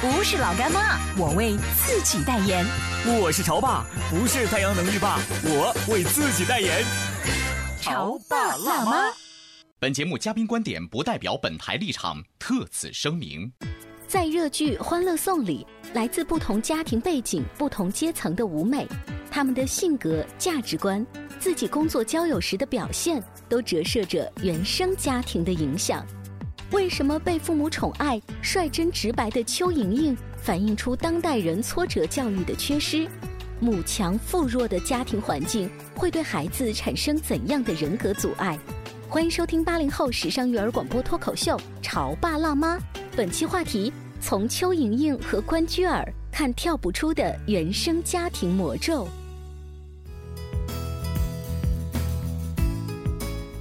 不是老干妈，我为自己代言。我是潮爸，不是太阳能浴霸，我为自己代言。潮爸辣妈。本节目嘉宾观点不代表本台立场，特此声明。在热剧《欢乐颂》里，来自不同家庭背景、不同阶层的舞美，他们的性格、价值观、自己工作、交友时的表现，都折射着原生家庭的影响。为什么被父母宠爱、率真直白的邱莹莹，反映出当代人挫折教育的缺失？母强父弱的家庭环境会对孩子产生怎样的人格阻碍？欢迎收听八零后时尚育儿广播脱口秀《潮爸辣妈》，本期话题：从邱莹莹和关雎尔看跳不出的原生家庭魔咒。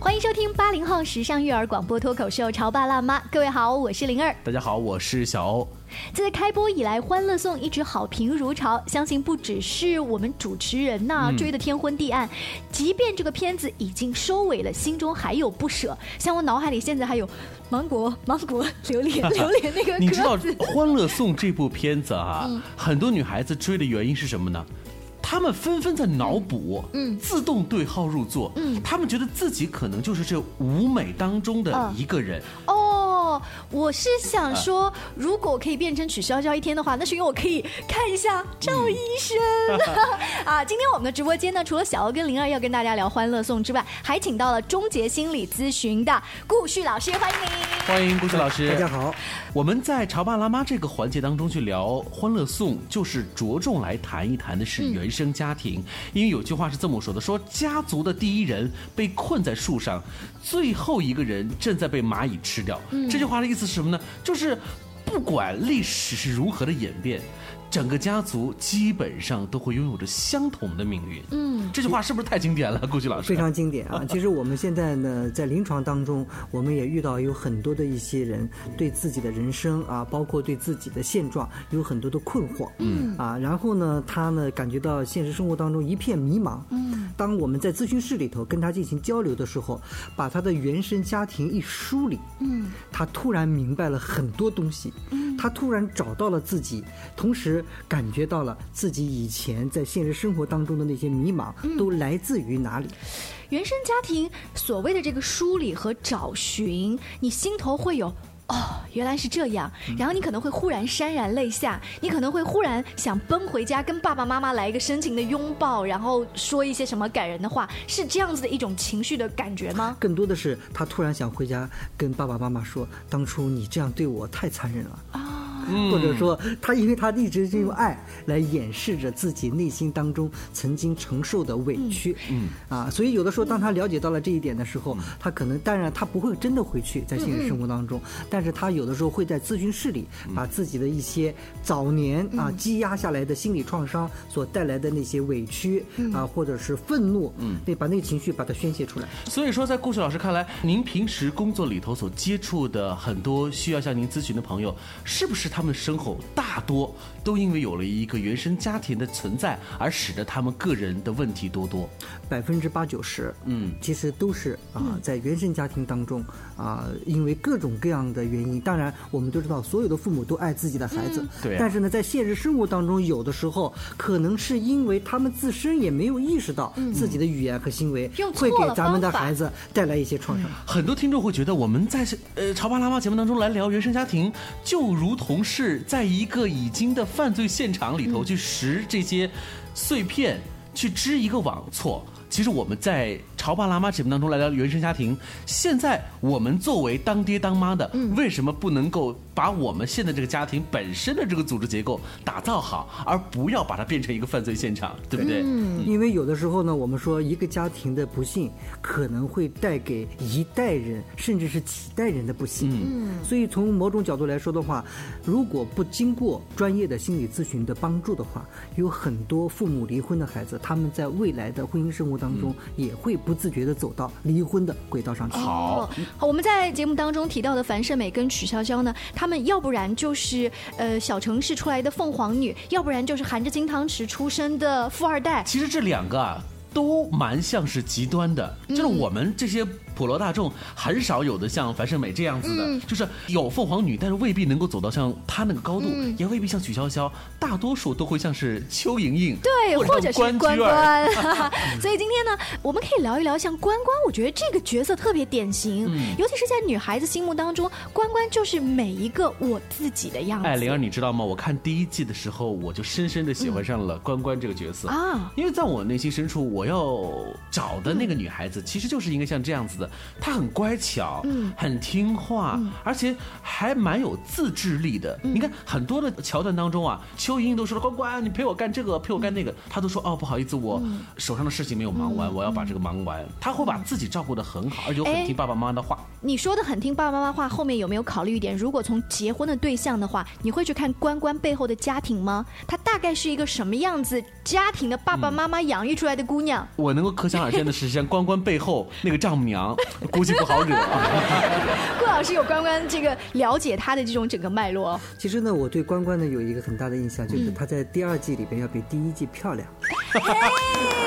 欢迎收听八零后时尚育儿广播脱口秀《潮爸辣妈》，各位好，我是灵儿。大家好，我是小欧。自开播以来，《欢乐颂》一直好评如潮，相信不只是我们主持人呐、追的天昏地暗，即便这个片子已经收尾了，心中还有不舍。像我脑海里现在还有芒果、芒果、榴莲、榴莲那个你知道《欢乐颂》这部片子啊，很多女孩子追的原因是什么呢？她们纷纷在脑补，嗯，自动对号入座，嗯，他们觉得自己可能就是这舞美当中的一个人，哦，我是想说，如果可以变成曲筱绡一天的话，那是因为我可以看一下赵医生。啊，今天我们的直播间呢，除了小欧跟灵儿要跟大家聊《欢乐颂》之外，还请到了终结心理咨询的顾旭老师，欢迎您。欢迎顾旭老师，大家好。我们在《潮爸辣妈》这个环节当中去聊《欢乐颂》，就是着重来谈一谈的是原生家庭。因为有句话是这么说的：说家族的第一人被困在树上，最后一个人正在被蚂蚁吃掉。这句话的意思是什么呢？就是不管历史是如何的演变。整个家族基本上都会拥有着相同的命运。嗯，这句话是不是太经典了，顾旭老师？非常经典啊！其实我们现在呢，在临床当中，我们也遇到有很多的一些人对自己的人生啊，包括对自己的现状有很多的困惑。嗯啊，然后呢，他呢感觉到现实生活当中一片迷茫。嗯，当我们在咨询室里头跟他进行交流的时候，把他的原生家庭一梳理，嗯，他突然明白了很多东西。嗯，他突然找到了自己，同时感觉到了自己以前在现实生活当中的那些迷茫都来自于哪里。原生家庭所谓的这个梳理和找寻，你心头会有。哦，原来是这样。然后你可能会忽然潸然泪下，你可能会忽然想奔回家，跟爸爸妈妈来一个深情的拥抱，然后说一些什么感人的话，是这样子的一种情绪的感觉吗？更多的是他突然想回家跟爸爸妈妈说，当初你这样对我太残忍了啊。或者说，他因为他一直是用爱来掩饰着自己内心当中曾经承受的委屈，嗯。啊，所以有的时候当他了解到了这一点的时候，他可能当然他不会真的回去在现实生活当中，但是他有的时候会在咨询室里把自己的一些早年啊积压下来的心理创伤所带来的那些委屈啊，或者是愤怒，嗯，对，把那个情绪把它宣泄出来。所以说，在顾旭老师看来，您平时工作里头所接触的很多需要向您咨询的朋友，是不是他他们身后大多都因为有了一个原生家庭的存在，而使得他们个人的问题多多？百分之八九十，嗯，其实都是啊，在原生家庭当中啊，因为各种各样的原因，当然我们都知道，所有的父母都爱自己的孩子，对啊。但是呢，在现实生活当中，有的时候可能是因为他们自身也没有意识到自己的语言和行为会给咱们的孩子带来一些创伤。很多听众会觉得，我们在呃《潮爸辣妈》节目当中来聊原生家庭，就如同是在一个已经的犯罪现场里头去拾这些碎片，去织一个网错。其实我们在《潮潮爸辣妈节目当中来聊原生家庭。现在我们作为当爹当妈的，为什么不能够把我们现在这个家庭本身的这个组织结构打造好，而不要把它变成一个犯罪现场，对不对？嗯因为有的时候呢，我们说一个家庭的不幸可能会带给一代人，甚至是几代人的不幸。嗯，所以从某种角度来说的话，如果不经过专业的心理咨询的帮助的话，有很多父母离婚的孩子，他们在未来的婚姻生活当中也会不自觉的走到离婚的轨道上去。哦，好，我们在节目当中提到的樊胜美跟曲筱绡呢，他们要不然就是呃小城市出来的凤凰女，要不然就是含着金汤匙出生的富二代。其实这两个啊，都蛮像是极端的，就是我们这些普罗大众很少有的像樊胜美这样子的，就是有凤凰女，但是未必能够走到像她那个高度，也未必像曲筱绡，大多数都会像是邱莹莹，对，或者是关关。所以今天呢，我们可以聊一聊像关关，我觉得这个角色特别典型，尤其是在女孩子心目当中，关关就是每一个我自己的样子。哎，灵儿，你知道吗？我看第一季的时候，我就深深的喜欢上了关关这个角色。啊。因为在我内心深处，我要找的那个女孩子，其实就是应该像这样子的，她很乖巧，嗯，很听话，而且还蛮有自制力的。你看很多的桥段当中啊，邱莹莹都说了：“关关，你陪我干这个，陪我干那个。”他都说：“哦，不好意思，我手上的事情没有忙完，我要把这个忙完。”他会把自己照顾的很好，而且又很哎听爸爸妈妈的话。你说的很听爸爸妈妈话，后面有没有考虑一点？如果从结婚的对象的话，你会去看关关背后的家庭吗？他大概是一个什么样子家庭的爸爸妈妈养育出来的姑娘？我能够可想而知的是，像关关背后那个丈母娘，估计不好惹。顾老师有关关这个了解她的这种整个脉络。其实呢，我对关关呢有一个很大的印象，嗯就是她在第二季里边要比第一季漂亮。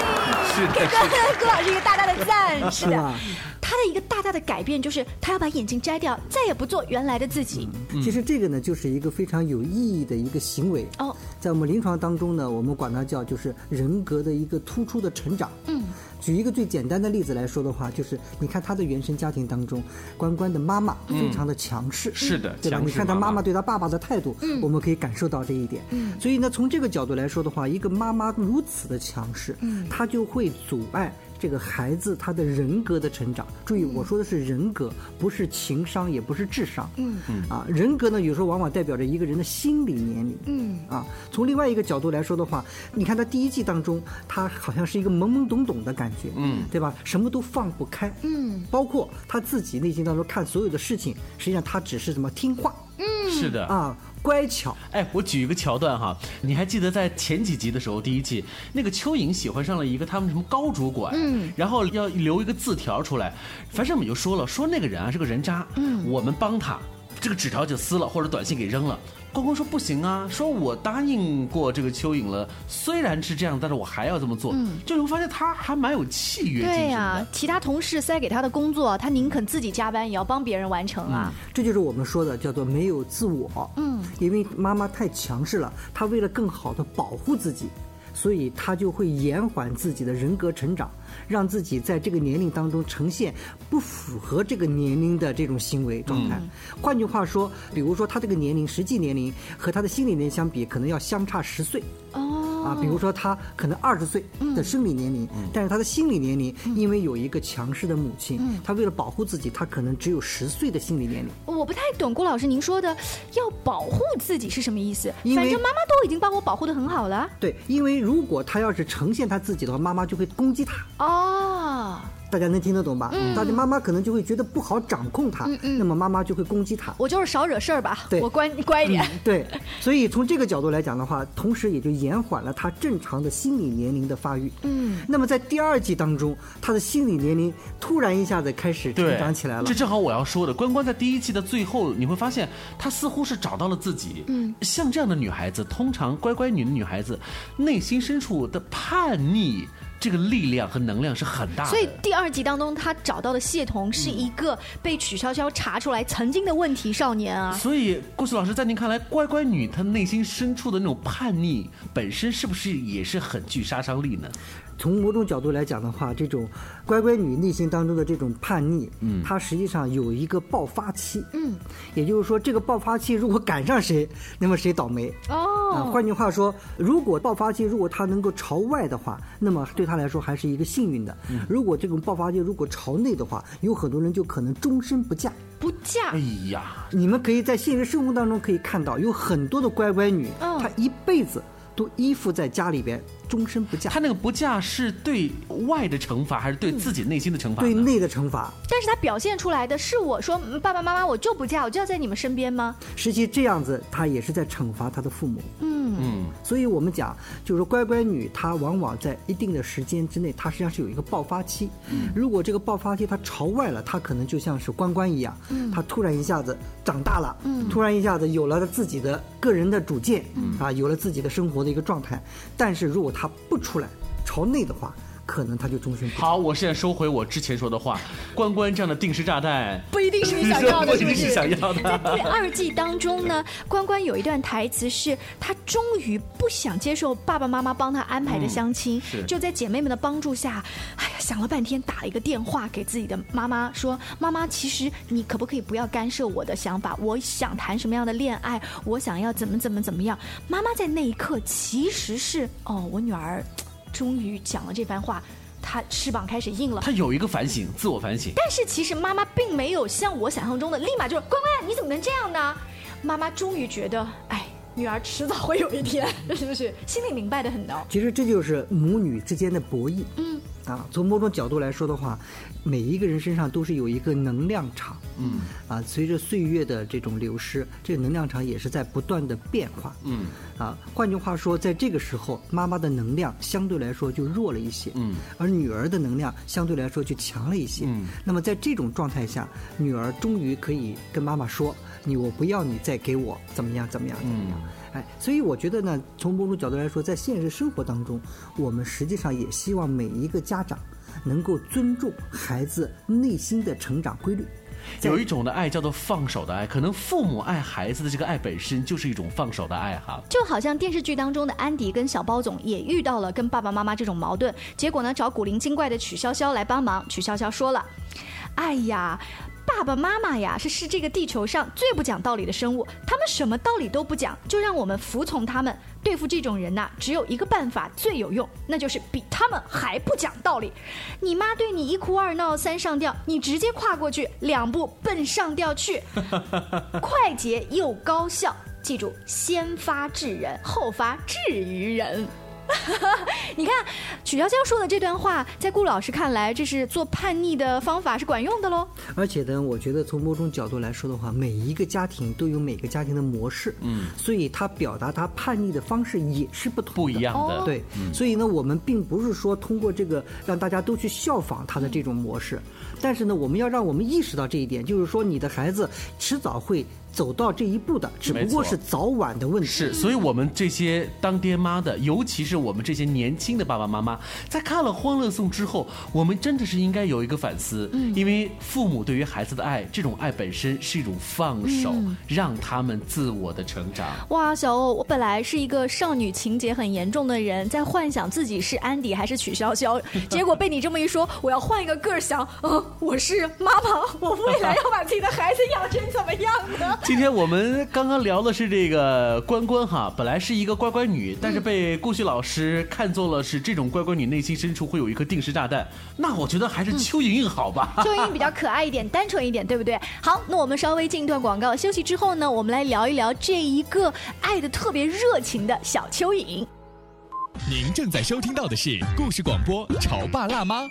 是的，给顾老师一个大大的赞，是的 是吧。她的一个大大的改变就是，他要把眼镜摘掉，再也不做原来的自己。其实这个呢，就是一个非常有意义的一个行为。哦，在我们临床当中呢，我们管它叫就是人格的一个突出的成长。嗯，举一个最简单的例子来说的话，就是你看他的原生家庭当中，关关的妈妈非常的强势。是的对吧？你看他妈妈妈妈对他爸爸的态度，嗯我们可以感受到这一点。嗯，所以呢，从这个角度来说的话，一个妈妈如此的强势，嗯，她就会阻碍。这个孩子他的人格的成长，注意我说的是人格，不是情商，也不是智商。嗯。嗯。啊，人格呢有时候往往代表着一个人的心理年龄。嗯。啊，从另外一个角度来说的话，你看他第一季当中，他好像是一个懵懵懂懂的感觉，嗯，对吧？什么都放不开，嗯，包括他自己内心当中看所有的事情，实际上他只是什么听话。嗯。是的。啊，乖巧。哎，我举一个桥段哈，你还记得在前几集的时候，第一季那个蚯蚓喜欢上了一个他们什么高主管，嗯，然后要留一个字条出来，樊胜美就说了，说那个人啊是个人渣，嗯，我们帮他，这个纸条就撕了或者短信给扔了。关公说不行啊，说我答应过这个蚯蚓了，虽然是这样，但是我还要这么做，嗯就你会发现他还蛮有契约精神的。对呀、其他同事塞给他的工作，他宁肯自己加班，也要帮别人完成啊。这就是我们说的叫做没有自我。嗯，因为妈妈太强势了，她为了更好的保护自己，所以他就会延缓自己的人格成长，让自己在这个年龄当中呈现不符合这个年龄的这种行为状态。换句话说，比如说他这个年龄实际年龄和他的心理年龄相比，可能要相差十岁。哦，啊，比如说他可能二十岁的生理年龄，但是他的心理年龄，因为有一个强势的母亲，他为了保护自己，他可能只有十岁的心理年龄。我不太懂郭老师您说的要保护自己是什么意思？因为反正妈妈都已经帮我保护的很好了。对，因为如果他要是呈现他自己的话，妈妈就会攻击他。哦，大家能听得懂吧？嗯大家妈妈可能就会觉得不好掌控他，嗯嗯那么妈妈就会攻击他。我就是少惹事儿吧，对我乖乖一点。对，所以从这个角度来讲的话，同时也就延缓了他正常的心理年龄的发育。嗯，那么在第二季当中，他的心理年龄突然一下子开始成，长起来了这。正好我要说的，关关在第一季的最后，你会发现她似乎是找到了自己。嗯，像这样的女孩子，通常乖乖女的女孩子，内心深处的叛逆。这个力量和能量是很大的，所以第二集当中，他找到的谢童是一个被曲筱绡查出来曾经的问题少年啊。所以，顾旭老师，在您看来，乖乖女她内心深处的那种叛逆，本身是不是也是很具杀伤力呢？从某种角度来讲的话，这种乖乖女内心当中的这种叛逆，嗯，它实际上有一个爆发期，嗯，也就是说，这个爆发期如果赶上谁，那么谁倒霉。啊，哦，换句话说，如果爆发期如果它能够朝外的话，那么对他来说还是一个幸运的。如果这种爆发期如果朝内的话，有很多人就可能终身不嫁。不嫁哎，呀，你们可以在现实生活当中可以看到，有很多的乖乖女，嗯她一辈子都依附在家里边，终身不嫁他。那个不嫁是对外的惩罚，还是对自己内心的惩罚呢？对内的惩罚，但是他表现出来的是我说嗯爸爸妈妈我就不嫁，我就要在你们身边吗？实际这样子，他也是在惩罚他的父母。嗯，嗯，所以我们讲，就是乖乖女，她往往在一定的时间之内，她实际上是有一个爆发期。如果这个爆发期她朝外了，她可能就像是关关一样，她突然一下子长大了，突然一下子有了自己的个人的主见，啊，有了自己的生活的一个状态。但是如果她它不出来，朝内的话，可能他就终身。好，我现在收回我之前说的话，关关这样的定时炸弹，不一定是你想要的，不一定是是不是？想要的。在第二季当中呢，关关有一段台词是，她终于不想接受爸爸妈妈帮她安排的相亲，是就在姐妹们的帮助下，哎呀，想了半天，打了一个电话给自己的妈妈，说：“妈妈，其实你可不可以不要干涉我的想法？我想谈什么样的恋爱，我想要怎么怎么怎么样。”妈妈在那一刻其实是，哦，我女儿终于讲了这番话，她翅膀开始硬了。他有一个反省，自我反省。但是其实妈妈并没有像我想象中的立马就是乖乖，你怎么能这样呢？妈妈终于觉得，哎，女儿迟早会有一天，是不是？心里明白的很呢。其实这就是母女之间的博弈。嗯，啊，从某种角度来说的话，每一个人身上都是有一个能量场。嗯，啊，随着岁月的这种流失，这个能量场也是在不断的变化。嗯，啊，换句话说，在这个时候，妈妈的能量相对来说就弱了一些。嗯，而女儿的能量相对来说就强了一些。嗯，那么在这种状态下，女儿终于可以跟妈妈说：“你我不要你再给我怎么样怎么样怎么样。哎，所以我觉得呢，从某种角度来说，在现实生活当中，我们实际上也希望每一个家长能够尊重孩子内心的成长规律。有一种的爱叫做放手的爱，可能父母爱孩子的这个爱本身就是一种放手的爱哈。就好像电视剧当中的安迪跟小包总也遇到了跟爸爸妈妈这种矛盾，结果呢找古灵精怪的曲筱绡来帮忙。曲筱绡说了：“哎呀。”爸爸妈妈呀，是是这个地球上最不讲道理的生物，他们什么道理都不讲，就让我们服从他们。对付这种人呐、只有一个办法最有用，那就是比他们还不讲道理。你妈对你一哭二闹三上吊，你直接跨过去，两步奔上吊去，快捷又高效。记住，先发制人，后发制于人。你看，曲筱绡说的这段话，在顾老师看来，这是做叛逆的方法是管用的喽。而且呢，我觉得从某种角度来说的话，每一个家庭都有每个家庭的模式，嗯，所以他表达他叛逆的方式也是不同的不一样的哦对，所以呢，我们并不是说通过这个让大家都去效仿他的这种模式，但是呢，我们要让我们意识到这一点，就是说你的孩子迟早会走到这一步的，只不过是早晚的问题。是，所以我们这些当爹妈的，尤其是我们这些年轻的爸爸妈妈，在看了《欢乐颂》之后，我们真的是应该有一个反思，嗯因为父母对于孩子的爱，这种爱本身是一种放手，让他们自我的成长。哇，小欧，我本来是一个少女情节很严重的人，在幻想自己是安迪还是曲筱绡，结果被你这么一说，我要换一个个儿想，嗯，我是妈妈，我未来要把自己的孩子养成怎么样呢？今天我们刚刚聊的是这个关关哈，本来是一个乖乖女，但是被顾旭老师看作了是这种乖乖女内心深处会有一颗定时炸弹。那我觉得还是邱莹莹好吧。邱莹莹比较可爱一点，单纯一点，对不对？好，那我们稍微进一段广告，休息之后呢，我们来聊一聊这一个爱的特别热情的小蚯蚓。您正在收听到的是故事广播《潮爸辣妈》。《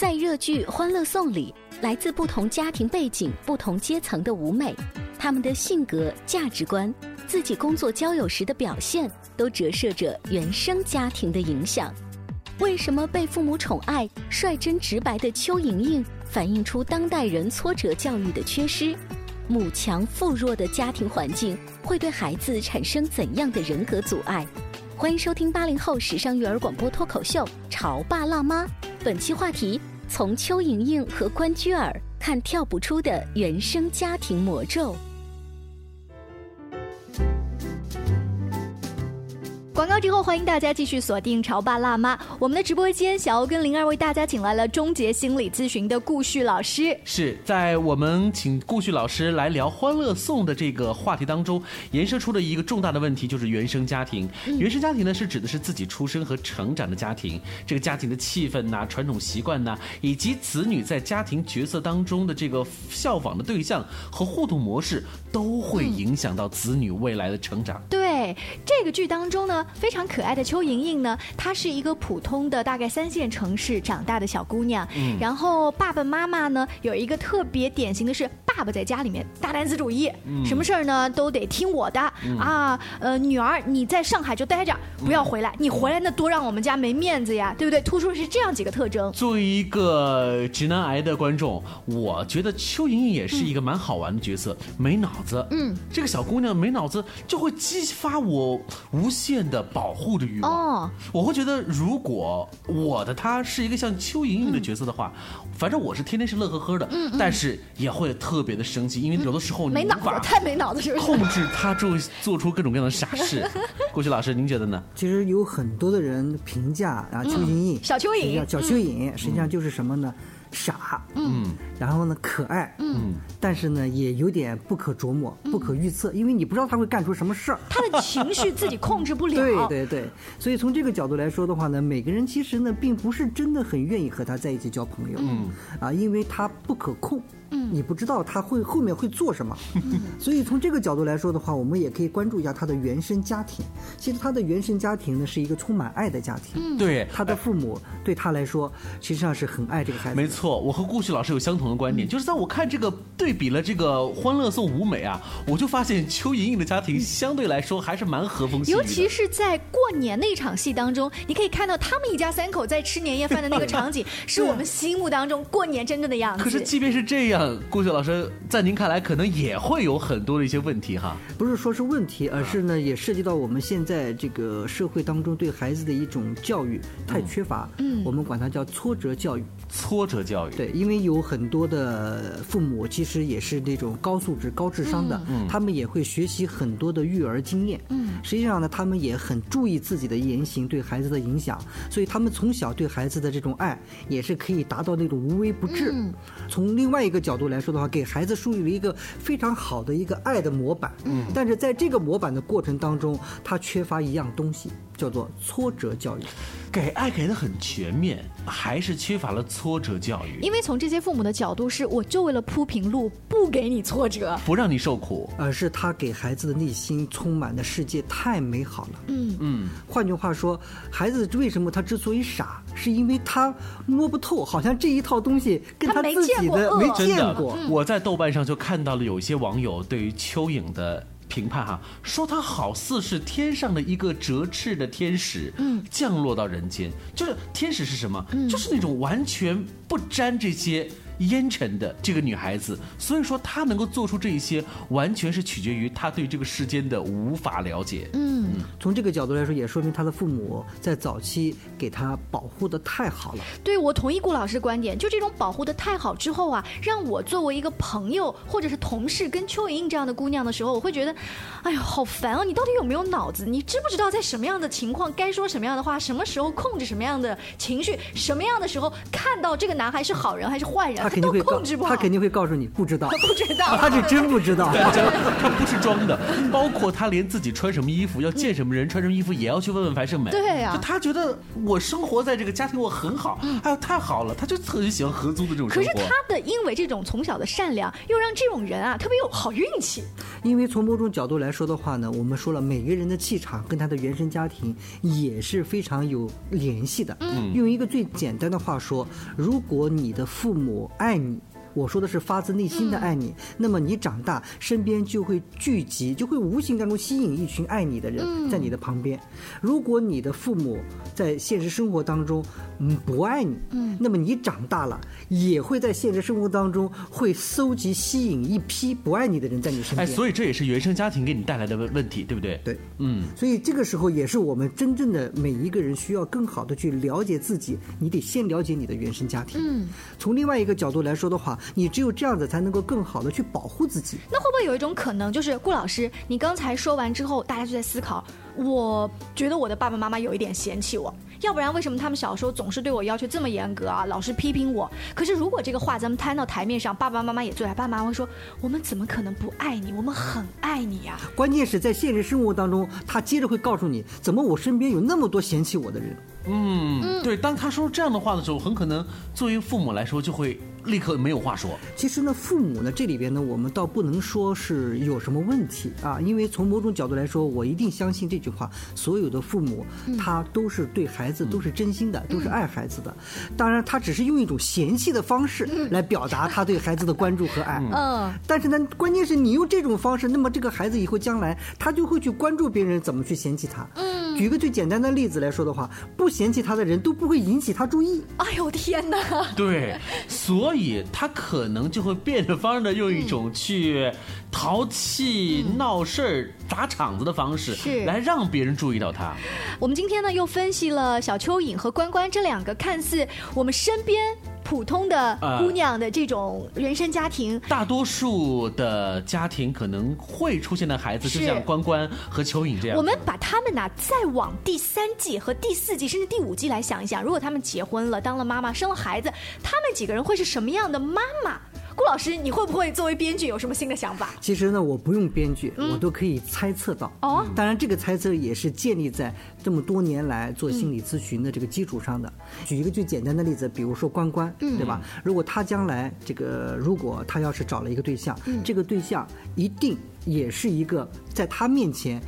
在热剧《欢乐颂》里，来自不同家庭背景、不同阶层的舞美，他们的性格、价值观、自己工作、交友时的表现，都折射着原生家庭的影响。为什么被父母宠爱、率真直白的邱莹莹，反映出当代人挫折教育的缺失？母强父弱的家庭环境会对孩子产生怎样的人格阻碍？欢迎收听八零后时尚育儿广播脱口秀《潮爸辣妈》，本期话题：从邱莹莹和关雎尔看跳不出的原生家庭魔咒。广告之后，欢迎大家继续锁定《潮爸辣妈》。我们的直播间，小欧跟灵儿为大家请来了终结心理咨询的顾旭老师。是在我们请顾旭老师来聊《欢乐颂》的这个话题当中，延伸出的一个重大的问题就是原生家庭。原生家庭呢，是指的是自己出生和成长的家庭，这个家庭的气氛呐、传统习惯呐，以及子女在家庭角色当中的这个效仿的对象和互动模式，都会影响到子女未来的成长。对这个剧当中呢。非常可爱的邱莹莹呢，她是一个普通的大概三线城市长大的小姑娘。嗯，然后爸爸妈妈呢有一个特别典型的是，爸爸在家里面大男子主义，什么事儿呢都得听我的啊。呃，女儿你在上海就待着，不要回来，你回来那多让我们家没面子呀，对不对？突出的是这样几个特征。作为一个直男癌的观众，我觉得邱莹莹也是一个蛮好玩的角色，没脑子。嗯，这个小姑娘没脑子，就会激发我无限的。保护的欲望，我会觉得，如果我的他是一个像邱莹莹的角色的话，反正我是天天是乐呵呵的，但是也会特别的生气，因为有的时候没脑子，太没脑子，是不是？控制他做做出各种各样的傻事。郭旭老师，您觉得呢？其实有很多的人评价啊，邱莹莹，小蚯蚓，小蚯蚓，实际上就是什么呢？傻，嗯，然后呢，可爱，嗯，但是呢，也有点不可琢磨、不可预测，因为你不知道他会干出什么事儿。他的情绪自己控制不了。对对对，所以从这个角度来说的话呢，每个人其实呢，并不是真的很愿意和他在一起交朋友，嗯，啊，因为他不可控。嗯，你不知道他会后面会做什么，所以从这个角度来说的话，我们也可以关注一下他的原生家庭。其实他的原生家庭呢，是一个充满爱的家庭。对，他的父母对他来说，实际上是很爱这个孩子。没错，我和顾旭老师有相同的观点，就是在我看这个对比了这个《欢乐颂》舞美啊，我就发现邱莹莹的家庭相对来说还是蛮和风尤其是在过年那场戏当中，你可以看到他们一家三口在吃年夜饭的那个场景，是我们心目当中过年真正的样子。可是即便是这样。顾雪老师，在您看来，可能也会有很多的一些问题哈。不是说是问题，而是呢，也涉及到我们现在这个社会当中对孩子的一种教育太缺乏。嗯，我们管它叫挫折教育。挫折教育。对，因为有很多的父母其实也是那种高素质、高智商的，嗯他们也会学习很多的育儿经验。嗯，实际上呢，他们也很注意自己的言行对孩子的影响，所以他们从小对孩子的这种爱也是可以达到那种无微不至。从另外一个角度来说的话，给孩子树立了一个非常好的一个爱的模板。嗯，但是在这个模板的过程当中，他缺乏一样东西，叫做挫折教育。给爱给的很全面，还是缺乏了挫折教育。因为从这些父母的角度，是我就为了铺平路，不给你挫折，不让你受苦，而是他给孩子的内心充满的世界太美好了。嗯嗯。换句话说，孩子为什么他之所以傻，是因为他摸不透，好像这一套东西跟他自己的没见过。我在豆瓣上就看到了有些网友对于蚯蚓的。评判哈，说他好似是天上的一个折翅的天使，嗯，降落到人间。就是天使是什么？就是那种完全不沾这些。烟尘的这个女孩子，所以说她能够做出这一些，完全是取决于她对这个世间的无法了解。嗯，从这个角度来说，也说明她的父母在早期给她保护的太好了。对，我同意顾老师的观点，就这种保护的太好之后啊，让我作为一个朋友或者是同事跟邱莹莹这样的姑娘的时候，我会觉得，哎呀，好烦啊！你到底有没有脑子？你知不知道在什么样的情况该说什么样的话？什么时候控制什么样的情绪？什么样的时候看到这个男孩是好人还是坏人？肯定会告都控制不好他肯定会告诉你不知道，不知道。他是真不知道。他不是装的，包括他连自己穿什么衣服、要见什么人、穿什么衣服，也要去问问樊胜美。对呀就他觉得我生活在这个家庭我很好，哎呦太好了，他就特别喜欢合租的这种可是。他的因为这种从小的善良，又让这种人啊特别有好运气。因为从某种角度来说的话呢，我们说了，每个人的气场跟他的原生家庭也是非常有联系的。嗯，用一个最简单的话说，如果你的父母爱你。我说的是发自内心的爱你，那么你长大身边就会聚集，就会无形当中吸引一群爱你的人在你的旁边。如果你的父母在现实生活当中嗯不爱你，嗯，那么你长大了也会在现实生活当中会搜集吸引一批不爱你的人在你身边哎，边。所以这也是原生家庭给你带来的问问题，对不对？对，嗯，所以这个时候也是我们真正的每一个人需要更好的去了解自己。你得先了解你的原生家庭。嗯，从另外一个角度来说的话，你只有这样子才能够更好的去保护自己。那会不会有一种可能，就是顾老师，你刚才说完之后，大家就在思考，我觉得我的爸爸妈妈有一点嫌弃我，要不然为什么他们小时候总是对我要求这么严格啊，老是批评我？可是如果这个话咱们摊到台面上，爸爸妈妈也坐在，爸妈会说，我们怎么可能不爱你？我们很爱你呀、关键是在现实生活当中，他接着会告诉你，怎么我身边有那么多嫌弃我的人。嗯，对，当他说这样的话的时候，很可能作为父母来说，就会立刻没有话说。其实呢，父母呢这里边呢，我们倒不能说是有什么问题啊，因为从某种角度来说，我一定相信这句话：所有的父母他都是对孩子都是真心的，都是爱孩子的。当然，他只是用一种嫌弃的方式来表达他对孩子的关注和爱。嗯，但是呢，关键是你用这种方式，那么这个孩子以后将来他就会去关注别人怎么去嫌弃他。嗯，举个最简单的例子来说的话，不嫌弃他的人都不会引起他注意。哎呦天哪！对，所以他可能就会变着法儿的用一种去淘气、闹事儿、砸场子的方式，是来让别人注意到他。我们今天呢又分析了小蚯蚓和关关这两个看似我们身边普通的呃姑娘的这种原生家庭，大多数的家庭可能会出现的孩子，就像关关和蚯蚓这样。我们把他们呐再往第三季和第四季甚至第五季来想一想，如果他们结婚了，当了妈妈，生了孩子，他们几个人会是什么样的妈妈？顾老师，你会不会作为编剧有什么新的想法？其实呢，我不用编剧，我都可以猜测到。哦当然这个猜测也是建立在这么多年来做心理咨询的这个基础上的。举一个最简单的例子，比如说关关，对吧？如果他将来这个，如果他要是找了一个对象，这个对象一定也是一个在他面前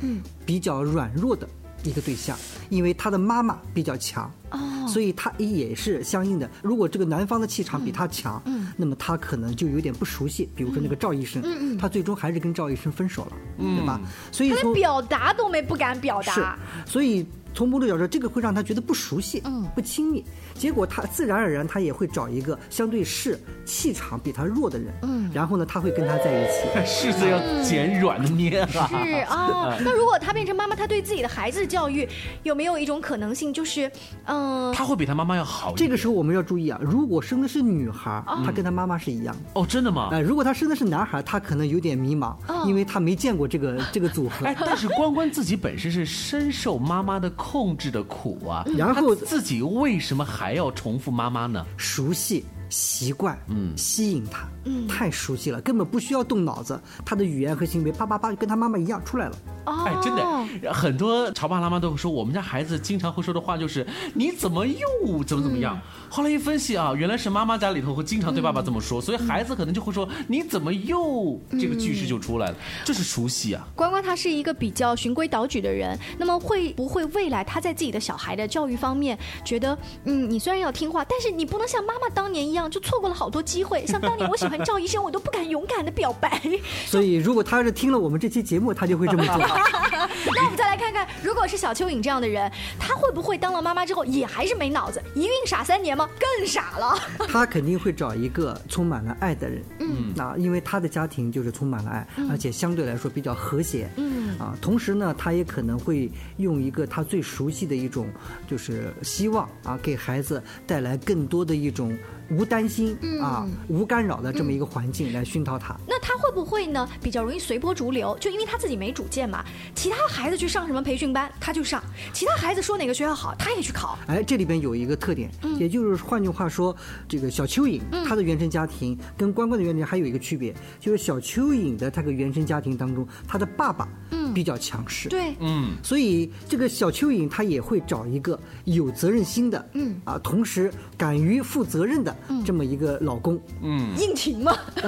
比较软弱的。一个对象，因为他的妈妈比较强，哦所以他也是相应的。如果这个男方的气场比他强，嗯那么他可能就有点不熟悉。比如说那个赵医生，他最终还是跟赵医生分手了，对吧？所以他连表达都没不敢表达是达。，所以从某种角度，这个会让他觉得不熟悉，嗯不亲密。结果他自然而然，他也会找一个相对是气场比他弱的人，嗯，然后呢，他会跟他在一起。柿子要捡软的捏啊。是啊，那如果他变成妈妈，他对自己的孩子的教育有没有一种可能性，就是，嗯、他会比他妈妈要好。这个时候我们要注意啊，如果生的是女孩，她跟她妈妈是一样的。哦，真的吗？呃，如果她生的是男孩，她可能有点迷茫，因为她没见过这个 这个组合。哎，但是关关自己本身是深受妈妈的控制的苦啊，然后自己为什么还要重复妈妈呢？熟悉、习惯，嗯，吸引他，嗯，太熟悉了，根本不需要动脑子，他的语言和行为叭叭叭跟他妈妈一样出来了。哦，哎，真的，很多潮爸辣妈都会说，我们家孩子经常会说的话就是“你怎么又怎么怎么样”后来一分析啊，原来是妈妈家里头会经常对爸爸这么说，所以孩子可能就会说“你怎么又”这个句式就出来了，这是熟悉啊。关关他是一个比较循规蹈矩的人，那么会不会未来他在自己的小孩的教育方面，觉得嗯，你虽然要听话，但是你不能像妈妈当年一样，就错过了好多机会。像当年我喜欢赵医生，我都不敢勇敢的表白。所以，如果他要是听了我们这期节目，他就会这么做。那我们再来看看，如果是小蚯蚓这样的人，他会不会当了妈妈之后也还是没脑子，一孕傻三年吗？更傻了。他肯定会找一个充满了爱的人，嗯，那因为他的家庭就是充满了爱，而且相对来说比较和谐，嗯，啊，同时呢，他也可能会用一个他最熟悉的一种，就是希望啊，给孩子带来更多的一种无担心啊、无干扰的这么一个环境来熏陶他。那他会不会呢？比较容易随波逐流，就因为他自己没主见嘛。其他孩子去上什么培训班，他就上；其他孩子说哪个学校好，他也去考。哎，这里边有一个特点，也就是换句话说，这个小蚯蚓他的原生家庭跟关关的原生家庭还有一个区别，就是小蚯蚓的他个原生家庭当中，他的爸爸比较强势，对，嗯，所以这个小蚯蚓她也会找一个有责任心的，嗯。啊，同时敢于负责任的这么一个老公，嗯，应勤嘛，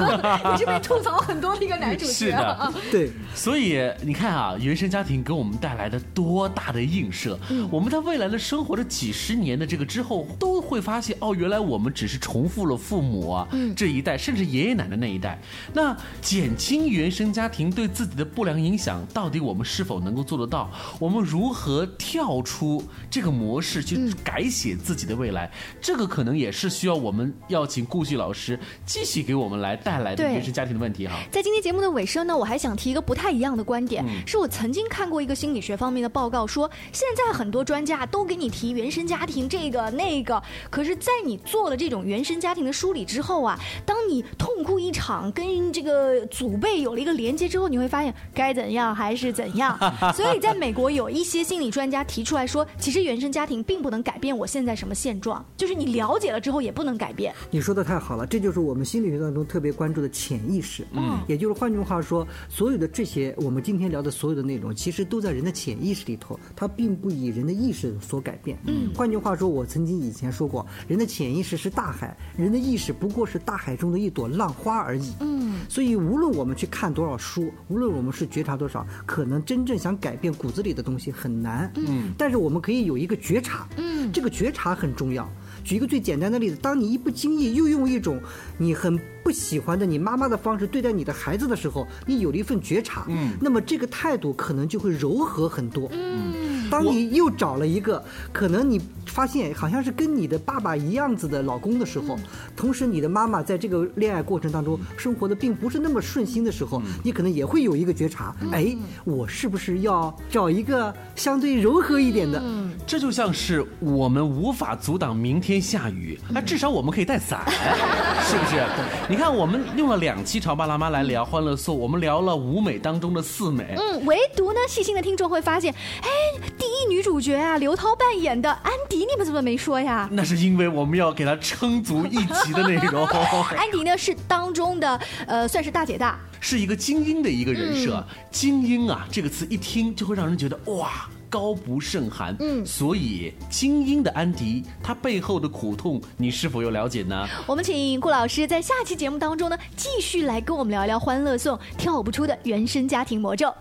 你是被吐槽很多的一个男主角。是的。啊。对，所以你看啊，原生家庭给我们带来的多大的映射？我们在未来的生活的几十年的这个之后，都会发现哦，原来我们只是重复了父母啊、这一代，甚至爷爷奶奶那一代。那减轻原生家庭对自己的不良影响，到底我们是否能够做得到？我们如何跳出这个模式去改写自己的未来？这个可能也是需要我们要请顾旭老师继续给我们来带来的原生家庭的问题哈。在今天节目的尾声呢，我还想提一个不太一样的观点，是我曾经看过一个心理学方面的报告说，现在很多专家都给你提原生家庭这个那个，可是，在你做了这种原生家庭的梳理之后啊，当你痛哭一场，跟这个祖辈有了一个连接之后，你会发现该怎样还是怎样。所以，在美国有一些心理专家提出来说，其实原生家庭并不能改变我现在什么现状，就是你了解了之后也不能改变。你说的太好了，这就是我们心理学当中特别关注的潜意识。嗯，也就是换句话说，所有的这些我们今天聊的所有的内容，其实都在人的潜意识里头，它并不以人的意识所改变。嗯，换句话说，我曾经以前说过，人的潜意识是大海，人的意识不过是大海中的一朵浪花而已。嗯，所以无论我们去看多少书，无论我们是觉察多少，可能真正想改变骨子里的东西很难。嗯，但是我们可以有一个觉察。嗯，这个觉察很重要。举一个最简单的例子，当你一不经意又用一种你很不喜欢的你妈妈的方式对待你的孩子的时候，你有了一份觉察，嗯，那么这个态度可能就会柔和很多。嗯，当你又找了一个可能你发现好像是跟你的爸爸一样子的老公的时候，同时你的妈妈在这个恋爱过程当中生活的并不是那么顺心的时候，你可能也会有一个觉察，哎，我是不是要找一个相对柔和一点的？这就像是我们无法阻挡明天下雨，那至少我们可以带伞，是不是？你看，我们用了两期《潮爸辣妈》来聊《欢乐颂》，我们聊了五美当中的四美，嗯，唯独呢，细心的听众会发现，哎，第一女主角啊，刘涛扮演的安迪，你们怎么没说呀？那是因为我们要给他撑足一集的内容。安迪呢是当中的呃，算是大姐大，是一个精英的一个人设。精英啊，这个词一听就会让人觉得哇。高不胜寒，嗯，所以精英的安迪，他背后的苦痛，你是否有了解呢？我们请顾老师在下期节目当中呢，继续来跟我们聊一聊《欢乐颂》跳不出的原生家庭魔咒。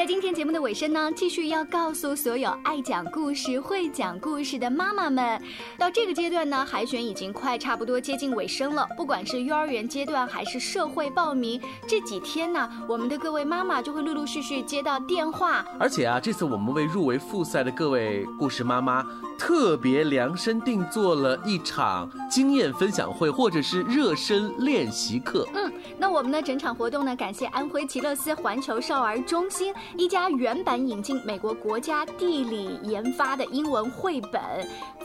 在今天节目的尾声呢，继续要告诉所有爱讲故事、会讲故事的妈妈们，到这个阶段呢，海选已经快差不多接近尾声了。不管是幼儿园阶段还是社会报名，这几天呢，我们的各位妈妈就会陆陆续续接到电话。而且啊，这次我们为入围复赛的各位故事妈妈特别量身定做了一场经验分享会，或者是热身练习课。嗯，那我们的整场活动呢，感谢安徽奇乐斯环球少儿中心一家原版引进美国国家地理研发的英文绘本，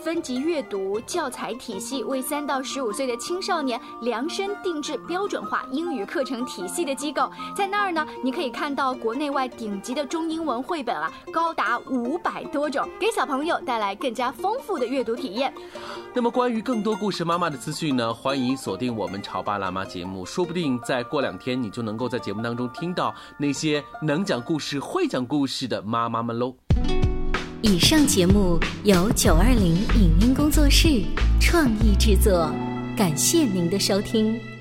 分级阅读教材体系，为三到十五岁的青少年量身定制标准化英语课程体系的机构。在那儿呢，你可以看到国内外顶级的中英文绘本啊，高达五百多种，给小朋友带来更加丰富的阅读体验。那么，关于更多故事妈妈的资讯呢，欢迎锁定我们潮爸辣妈节目，说不定再过两天你就能够在节目当中听到那些能讲故事、会讲故事的妈妈们喽。以上节目由九二零影音工作室创意制作，感谢您的收听。